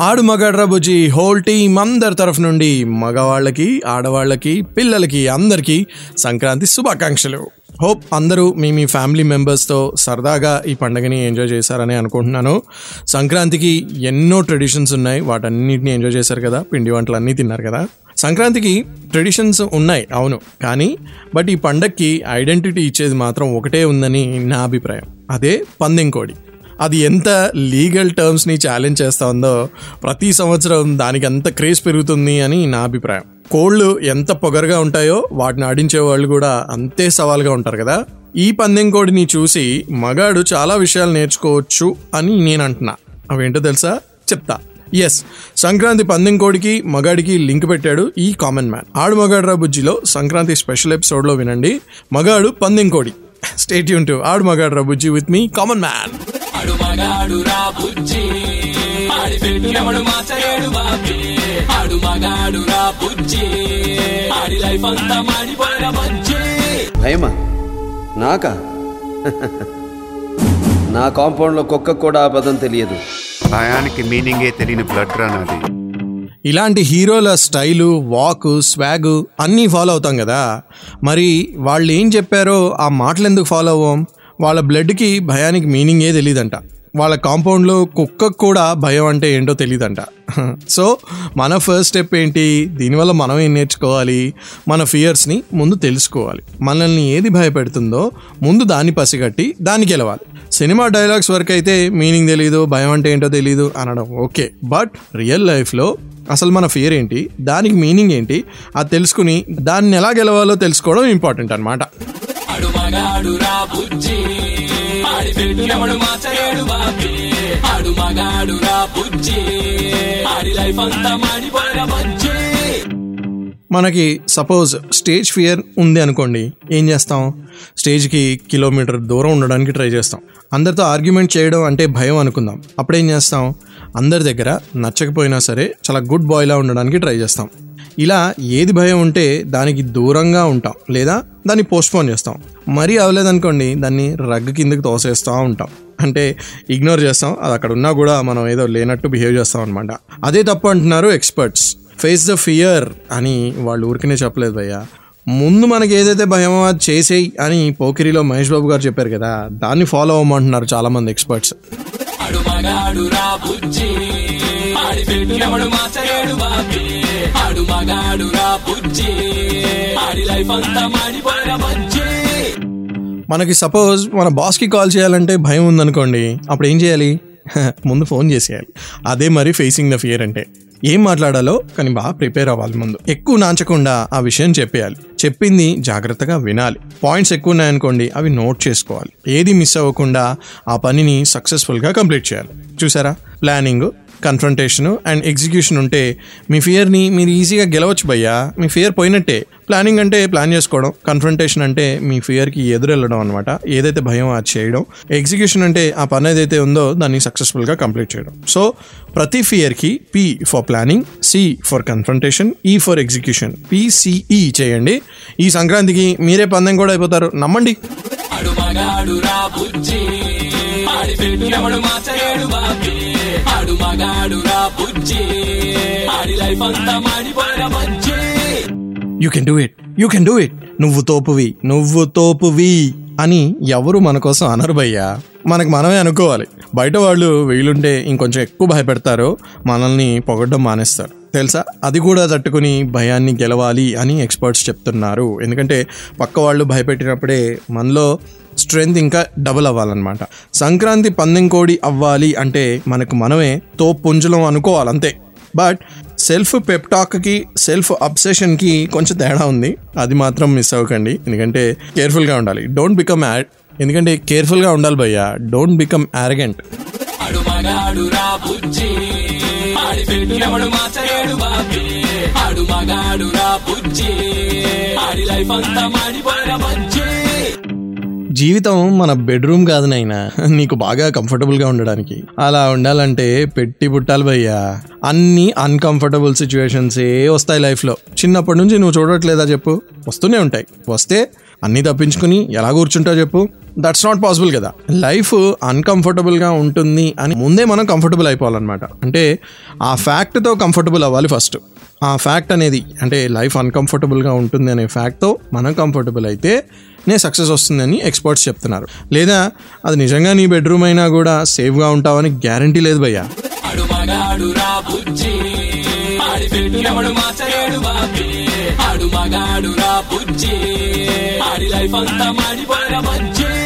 ఆడు మగాడ్రా బుజ్జి. Whole team అందరి తరఫు నుండి మగవాళ్ళకి ఆడవాళ్ళకి పిల్లలకి అందరికీ సంక్రాంతి శుభాకాంక్షలు. హోప్ అందరూ మీ మీ ఫ్యామిలీ మెంబర్స్తో సరదాగా ఈ పండుగని ఎంజాయ్ చేశారని అనుకుంటున్నాను. సంక్రాంతికి ఎన్నో ట్రెడిషన్స్ ఉన్నాయి. వాటన్నిటిని ఎంజాయ్ చేశారు కదా. పిండి వంటలు అన్నీ తిన్నారు కదా. సంక్రాంతికి ట్రెడిషన్స్ ఉన్నాయి అవును. కానీ బట్ ఈ పండక్కి ఐడెంటిటీ ఇచ్చేది మాత్రం ఒకటే ఉందని నా అభిప్రాయం. అదే పందెం కోడి. అది ఎంత లీగల్ టర్మ్స్ని ఛాలెంజ్ చేస్తా ఉందో ప్రతి సంవత్సరం దానికి ఎంత క్రేజ్ పెరుగుతుంది అని నా అభిప్రాయం. కోళ్ళు ఎంత పొగరుగా ఉంటాయో వాటిని ఆడించే వాళ్ళు కూడా అంతే సవాల్గా ఉంటారు కదా. ఈ పందెం కోడిని చూసి మగాడు చాలా విషయాలు నేర్చుకోవచ్చు అని నేను అంటున్నా. అవేంటో తెలుసా? చెప్తా. ఎస్ సంక్రాంతి పందెం కోడికి మగాడికి లింక్ పెట్టాడు ఈ కామన్ మ్యాన్. ఆడు మగాడ్రా బుజ్జిలో సంక్రాంతి స్పెషల్ ఎపిసోడ్లో వినండి. మగాడు పందెం కోడి state Yoon to Aadu Magaadra Bujji with me common man. ఆడు మగాడు రా బుజ్జి మాచలేడు బాబీ. ఆడు మగాడు రా బుజ్జి. ఆడి లైఫ్ అంతా మాడిపోయిన బజ్జి. భయమా నాకా? నా కాంపౌండ్లో కుక్క కూడా ఆ పదం తెలియదు. భయానికి మీనింగే తెలియని బ్లడ్ రన్ అది. ఇలాంటి హీరోల స్టైలు వాక్ స్వాగ్ అన్నీ ఫాలో అవుతాం కదా. మరి వాళ్ళు ఏం చెప్పారో ఆ మాటలు ఎందుకు ఫాలో అవ్వం? వాళ్ళ బ్లడ్కి భయానికి మీనింగే తెలియదంట వాళ్ళ కాంపౌండ్లో కుక్కకు కూడా భయం అంటే ఏంటో తెలియదంట సో మన ఫస్ట్ స్టెప్ ఏంటి? దీనివల్ల మనం ఏం నేర్చుకోవాలి? మన ఫియర్స్ని ముందు తెలుసుకోవాలి. మనల్ని ఏది భయపెడుతుందో ముందు దాన్ని పసిగట్టి దానికి గెలవాలి సినిమా డైలాగ్స్ వరకు అయితే మీనింగ్ తెలియదు భయం అంటే ఏంటో తెలియదు అనడం ఓకే. బట్ రియల్ లైఫ్లో అసలు మన ఫియర్ ఏంటి? దానికి మీనింగ్ ఏంటి? అది తెలుసుకుని దాన్ని ఎలా గెలవాలో తెలుసుకోవడం ఇంపార్టెంట్ అనమాట అడు మగాడు రా బుజ్జి. ఆడి పెట్టినప్పుడు మాచలేడు బాబీ. ఆడు మగాడు రా బుజ్జి. ఆడి లైఫ్ అంతా మాడిపోయిన బజ్జి. మనకి సపోజ్ స్టేజ్ ఫియర్ ఉంది అనుకోండి ఏం చేస్తాం? స్టేజ్కి కిలోమీటర్ దూరం ఉండడానికి ట్రై చేస్తాం. అందరితో ఆర్గ్యుమెంట్ చేయడం అంటే భయం అనుకుందాం. అప్పుడేం చేస్తాం? అందరి దగ్గర నచ్చకపోయినా సరే చాలా గుడ్ బాయ్లా ఉండడానికి ట్రై చేస్తాం. ఇలా ఏది భయం ఉంటే దానికి దూరంగా ఉంటాం లేదా దాన్ని పోస్ట్పోన్ చేస్తాం. మరీ అవ్వలేదనుకోండి దాన్ని రగ్గు కిందకి తోసేస్తూ ఉంటాం. అంటే ఇగ్నోర్ చేస్తాం అది అక్కడ ఉన్నా కూడా మనం ఏదో లేనట్టు బిహేవ్ చేస్తాం అనమాట అదే తప్పు అంటున్నారు ఎక్స్పర్ట్స్ ఫేస్ ద ఫియర్ అని వాళ్ళు ఊరికనే చెప్పలేదు భయ్యా. ముందు మనకి ఏదైతే భయమో అది చేసేయి అని పోకిరిలో మహేష్ బాబు గారు చెప్పారు కదా దాన్ని ఫాలో అవ్వమంటున్నారు చాలా మంది ఎక్స్పర్ట్స్ ఆడి బాబీ. ఆడు మగాడు రా బుజ్జి. ఆడి లైఫ్ అంతా మాడిపోయిన బజ్జి. మనకి సపోజ్ మన బాస్కి కాల్ చేయాలంటే భయం ఉందనుకోండి అప్పుడు ఏం చేయాలి? ముందు ఫోన్ చేసేయాలి. అదే మరి ఫేసింగ్ ద ఫియర్ అంటే. ఏం మాట్లాడాలో కానీ బాగా ప్రిపేర్ అవ్వాలి ముందు. ఎక్కువ నాంచకుండా ఆ విషయం చెప్పేయాలి. చెప్పింది జాగ్రత్తగా వినాలి. పాయింట్స్ ఎక్కువ ఉన్నాయనుకోండి అవి నోట్ చేసుకోవాలి. ఏది మిస్ అవ్వకుండా ఆ పనిని సక్సెస్ఫుల్గా కంప్లీట్ చేయాలి. చూసారా? ప్లానింగ్. కన్ఫ్రంటేషన్ అండ్ ఎగ్జిక్యూషన్ ఉంటే మీ ఫియర్ని మీరు ఈజీగా గెలవచ్చు భయ్యా. మీ ఫియర్ పోయినట్టే. ప్లానింగ్ అంటే ప్లాన్ చేసుకోవడం. కన్ఫ్రంటేషన్ అంటే మీ ఫియర్కి ఎదురెళ్ళడం అనమాట ఏదైతే భయం అది చేయడం. ఎగ్జిక్యూషన్ అంటే ఆ పని ఏదైతే ఉందో దాన్ని సక్సెస్ఫుల్గా కంప్లీట్ చేయడం. సో ప్రతి ఫియర్కి P for planning C for confrontation E for execution PCE చేయండి. ఈ సంక్రాంతికి మీరే పందెం కూడా అయిపోతారు. నమ్మండి. ఆడి పెట్టు ఎవడు మాచలేడు బాబీ ఆడు మగాడు రా బుజ్జి ఆడి లైఫ్ అంతా మాడిపోయిన bajji you can do it you can do it నువ్వు తోపువి. నువ్వు తోపువి. అని ఎవరు మన కోసం అనరు భయ్యా. మనకు మనమే అనుకోవాలి. బయట వాళ్ళు వీలుంటే ఇంకొంచెం ఎక్కువ భయపెడతారు మనల్ని పొగడ్డం మానేస్తారు. తెలుసా? అది కూడా తట్టుకుని భయాన్ని గెలవాలి అని ఎక్స్పర్ట్స్ చెప్తున్నారు. ఎందుకంటే పక్క వాళ్ళు భయపెట్టినప్పుడే మనలో స్ట్రెంగ్త్ ఇంకా డబుల్ అవ్వాలన్నమాట. సంక్రాంతి పందెం కోడి అవ్వాలి అంటే మనకు మనమే తో పుంజులం అనుకోవాలి అంతే బట్ సెల్ఫ్ పెప్టాక్కి సెల్ఫ్ అబ్సెషన్కి కొంచెం తేడా ఉంది. అది మాత్రం మిస్ అవ్వకండి. ఎందుకంటే కేర్ఫుల్గా ఉండాలి. డోంట్ బికమ్ యాడ్ ఎందుకంటే కేర్ఫుల్గా ఉండాలి భయ్యా. డోంట్ బికమ్ యారగెంట్ జీవితం మన బెడ్రూమ్ కాదు నైనా నీకు బాగా కంఫర్టబుల్గా ఉండడానికి. అలా ఉండాలంటే పెట్టి పుట్టాలి భయ్యా. అన్ని అన్కంఫర్టబుల్ సిచ్యువేషన్సే వస్తాయి లైఫ్లో చిన్నప్పటి నుంచి నువ్వు చూడట్లేదా చెప్పు? వస్తూనే ఉంటాయి. వస్తే అన్నీ తప్పించుకుని ఎలా కూర్చుంటావు చెప్పు? దట్స్ నాట్ పాసిబుల్ కదా. లైఫ్ అన్కంఫర్టబుల్గా ఉంటుంది అని ముందే మనం కంఫర్టబుల్ అయిపోవాలన్నమాట. అంటే ఆ ఫ్యాక్ట్తో కంఫర్టబుల్ అవ్వాలి ఫస్ట్ ఆ ఫ్యాక్ట్ అనేది అంటే లైఫ్ అన్కంఫర్టబుల్గా ఉంటుంది అనే ఫ్యాక్ట్తో మనం కంఫర్టబుల్ అయితే నే సక్సెస్ వస్తుందని ఎక్స్పర్ట్స్ చెప్తున్నారు. లేదా అది నిజంగా నీ బెడ్రూమ్ అయినా కూడా సేఫ్గా ఉంటావని గ్యారంటీ లేదు భయ్యా. మగాడు రా బుజ్జి. ఆడి లైఫ్ అంతా మాడిపోయిన బజ్జి.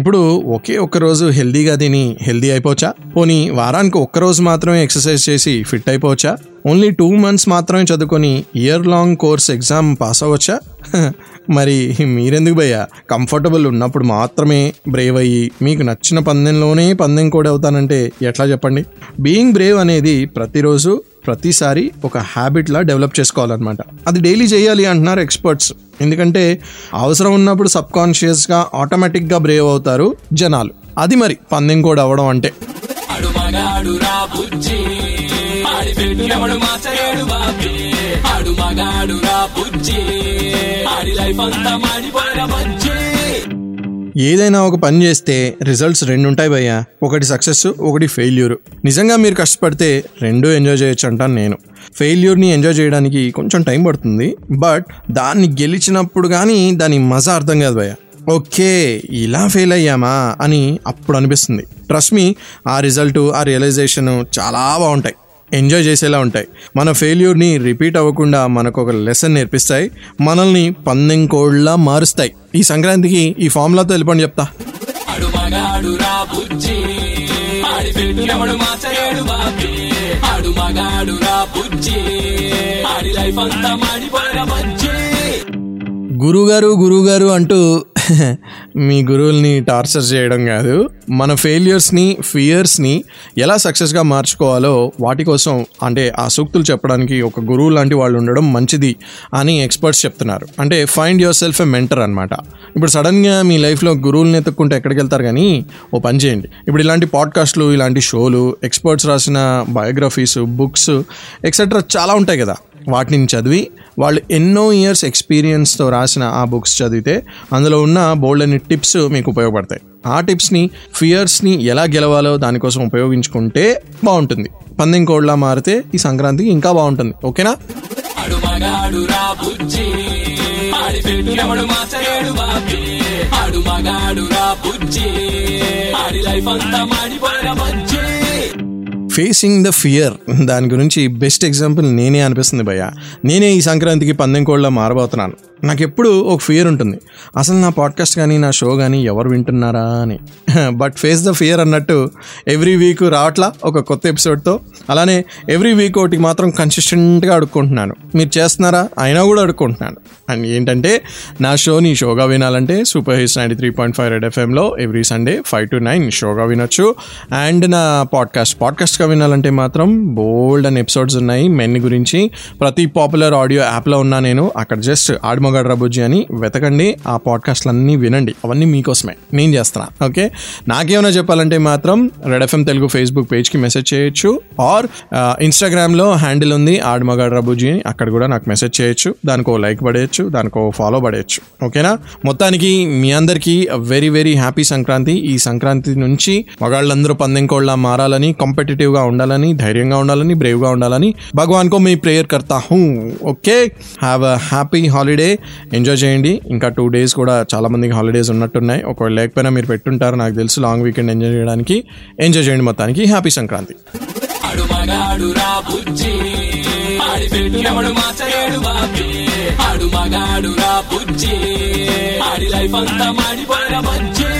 ఇప్పుడు ఒకే ఒక్క రోజు హెల్దీగా తిని హెల్దీ అయిపోవచ్చా? పోనీ వారానికి ఒక్క రోజు మాత్రమే ఎక్సర్సైజ్ చేసి ఫిట్ అయిపోవచ్చా? ఓన్లీ టూ మంత్స్ మాత్రమే చదువుకొని year long course exam pass అవ్వచ్చా? మరి మీరెందుకు భయ్యా? కంఫర్టబుల్ ఉన్నప్పుడు మాత్రమే బ్రేవ్ అయ్యి మీకు నచ్చిన పందెంలోనే పందెం కూడా అవుతానంటే ఎట్లా చెప్పండి? బీయింగ్ బ్రేవ్ అనేది ప్రతిరోజు ప్రతిసారి ఒక హ్యాబిట్లా డెవలప్ చేసుకోవాలన్నమాట. అది డైలీ చేయాలి అంటున్నారు ఎక్స్పర్ట్స్ ఎందుకంటే అవసరం ఉన్నప్పుడు సబ్ కాన్షియస్గా ఆటోమేటిక్గా బ్రేవ్ అవుతారు జనాలు. అది మరి పందెం కూడా అవ్వడం అంటే. ఆడి లైఫ్ అంతా ఏదైనా ఒక పని చేస్తే రిజల్ట్స్ రెండు ఉంటాయి భయ్యా. ఒకటి సక్సెస్ ఒకటి ఫెయిల్యూర్ నిజంగా మీరు కష్టపడితే రెండు ఎంజాయ్ చేయొచ్చు అంటాను నేను. ఫెయిల్యూర్ని ఎంజాయ్ చేయడానికి కొంచెం టైం పడుతుంది. బట్ దాన్ని గెలిచినప్పుడు కానీ దాని మజా అర్థం కాదు భయ్యా. ఓకే ఇలా ఫెయిల్ అయ్యామా అని అప్పుడు అనిపిస్తుంది. ట్రస్ట్ మీ ఆ రిజల్ట్ ఆ రియలైజేషన్ చాలా బాగుంటాయి. ఎంజాయ్ చేసేలా ఉంటాయి. మన ఫెయిల్యూర్ని రిపీట్ అవ్వకుండా మనకు ఒక లెసన్ నేర్పిస్తాయి. మనల్ని పందెం కోళ్ళ మారుస్తాయి. ఈ సంక్రాంతికి ఈ ఫార్ములాతో వెళ్ళిపోండి చెప్తా. ఆడు మగాడు రా బుజ్జి. ఆడి గురువుగారు గురువుగారు అంటూ మీ గురువుల్ని టార్చర్ చేయడం కాదు. మన ఫెయిల్యూర్స్ని ఫియర్స్ని ఎలా సక్సెస్గా మార్చుకోవాలో వాటి కోసం అంటే ఆ సూక్తులు చెప్పడానికి ఒక గురువు లాంటి వాళ్ళు ఉండడం మంచిది అని ఎక్స్పర్ట్స్ చెప్తున్నారు. అంటే find yourself a mentor అనమాట ఇప్పుడు సడన్గా మీ లైఫ్లో గురువుల్ని ఎత్తుక్కుంటే ఎక్కడికి వెళ్తారు కానీ ఓ పని చేయండి. ఇప్పుడు ఇలాంటి పాడ్కాస్ట్లు ఇలాంటి షోలు ఎక్స్పర్ట్స్ రాసిన బయోగ్రఫీస్ బుక్స్ ఎక్సెట్రా చాలా ఉంటాయి కదా. వాటిని చదివి వాళ్ళు ఎన్నో ఇయర్స్ ఎక్స్పీరియన్స్తో రాసిన ఆ బుక్స్ చదివితే అందులో ఉన్న బోల్డ్ అని టిప్స్ మీకు ఉపయోగపడతాయి. ఆ టిప్స్ని ఫియర్స్ని ఎలా గెలవాలో దానికోసం ఉపయోగించుకుంటే బాగుంటుంది. పందెం కోడ్లా మారితే ఈ సంక్రాంతికి ఇంకా బాగుంటుంది. ఓకేనా? ఆడి లైఫ్ అంతా మాడిపోయిన ఫేసింగ్ ద ఫియర్ దాని గురించి బెస్ట్ ఎగ్జాంపుల్ నేనే అనిపిస్తుంది భయ్య. నేనే ఈ సంక్రాంతికి పందెం కోళ్ళ మారబోతున్నాను. నాకు ఎప్పుడు ఒక ఫియర్ ఉంటుంది. అసలు నా పాడ్కాస్ట్ కానీ నా షో కానీ ఎవరు వింటున్నారా అని. బట్ ఫేస్ ద ఫియర్ అన్నట్టు ఎవ్రీ వీక్ రావట్లా ఒక కొత్త ఎపిసోడ్తో అలానే ఎవ్రీ వీక్ ఒకటి మాత్రం కన్సిస్టెంట్గా అడుక్కుంటున్నాను. మీరు చేస్తున్నారా? అయినా కూడా అడుక్కుంటున్నాను. అండ్ ఏంటంటే నా షోని షోగా వినాలంటే super hits ninety three point five red ఎఫ్ఎంలో every Sunday five to nine షోగా వినొచ్చు. అండ్ నా పాడ్కాస్ట్ పాడ్కాస్ట్గా వినాలంటే మాత్రం బోల్డ్ అని ఎపిసోడ్స్ ఉన్నాయి. మెన్ గురించి ప్రతి పాపులర్ ఆడియో యాప్లో ఉన్నా నేను. అక్కడ జస్ట్ ఆడిమగాడ్ రబుజ్జి అని వెతకండి ఆ పాడ్కాస్ట్లన్నీ వినండి. అవన్నీ మీకోసమే. నేను చేస్తున్నా. ఓకే? నాకేమైనా చెప్పాలంటే మాత్రం రెడ్ ఎఫ్ఎం తెలుగు ఫేస్బుక్ పేజ్కి మెసేజ్ చేయొచ్చు. ఆర్ ఇన్స్టాగ్రామ్లో హ్యాండిల్ ఉంది ఆడిమగాడ్ రబుజీ అని. అక్కడ కూడా నాకు మెసేజ్ చేయొచ్చు. దానికో లైక్ పడేయచ్చు. దానికో ఫాలో పడేయచ్చు. ఓకేనా? మొత్తానికి మీ అందరికీ వెరీ వెరీ హ్యాపీ సంక్రాంతి. ఈ సంక్రాంతి నుంచి మగాళ్ళందరూ పందెం కోళ్ళ మారాలని కాంపిటేటివ్గా ఉండాలని ధైర్యంగా ఉండాలని బ్రేవ్గా ఉండాలని భగవాన్కో మీ ప్రేయర్ కర్తా who. Okay? Have a happy holiday. Enjoy చేయండి. ఇంకా టూ డేస్ కూడా చాలా మందికి హాలిడేస్ ఉన్నట్టున్నాయి. ఒకవేళ లేకపోయినా మీరు పెట్టుంటారు. నాకు తెలుసు లాంగ్ వీకెండ్ ఎంజాయ్ చేయడానికి. ఎంజాయ్ చేయండి మొత్తానికి. హ్యాపీ సంక్రాంతి ఆడి లైఫ్ అంతా మాడిపోయిన బుజ్జి.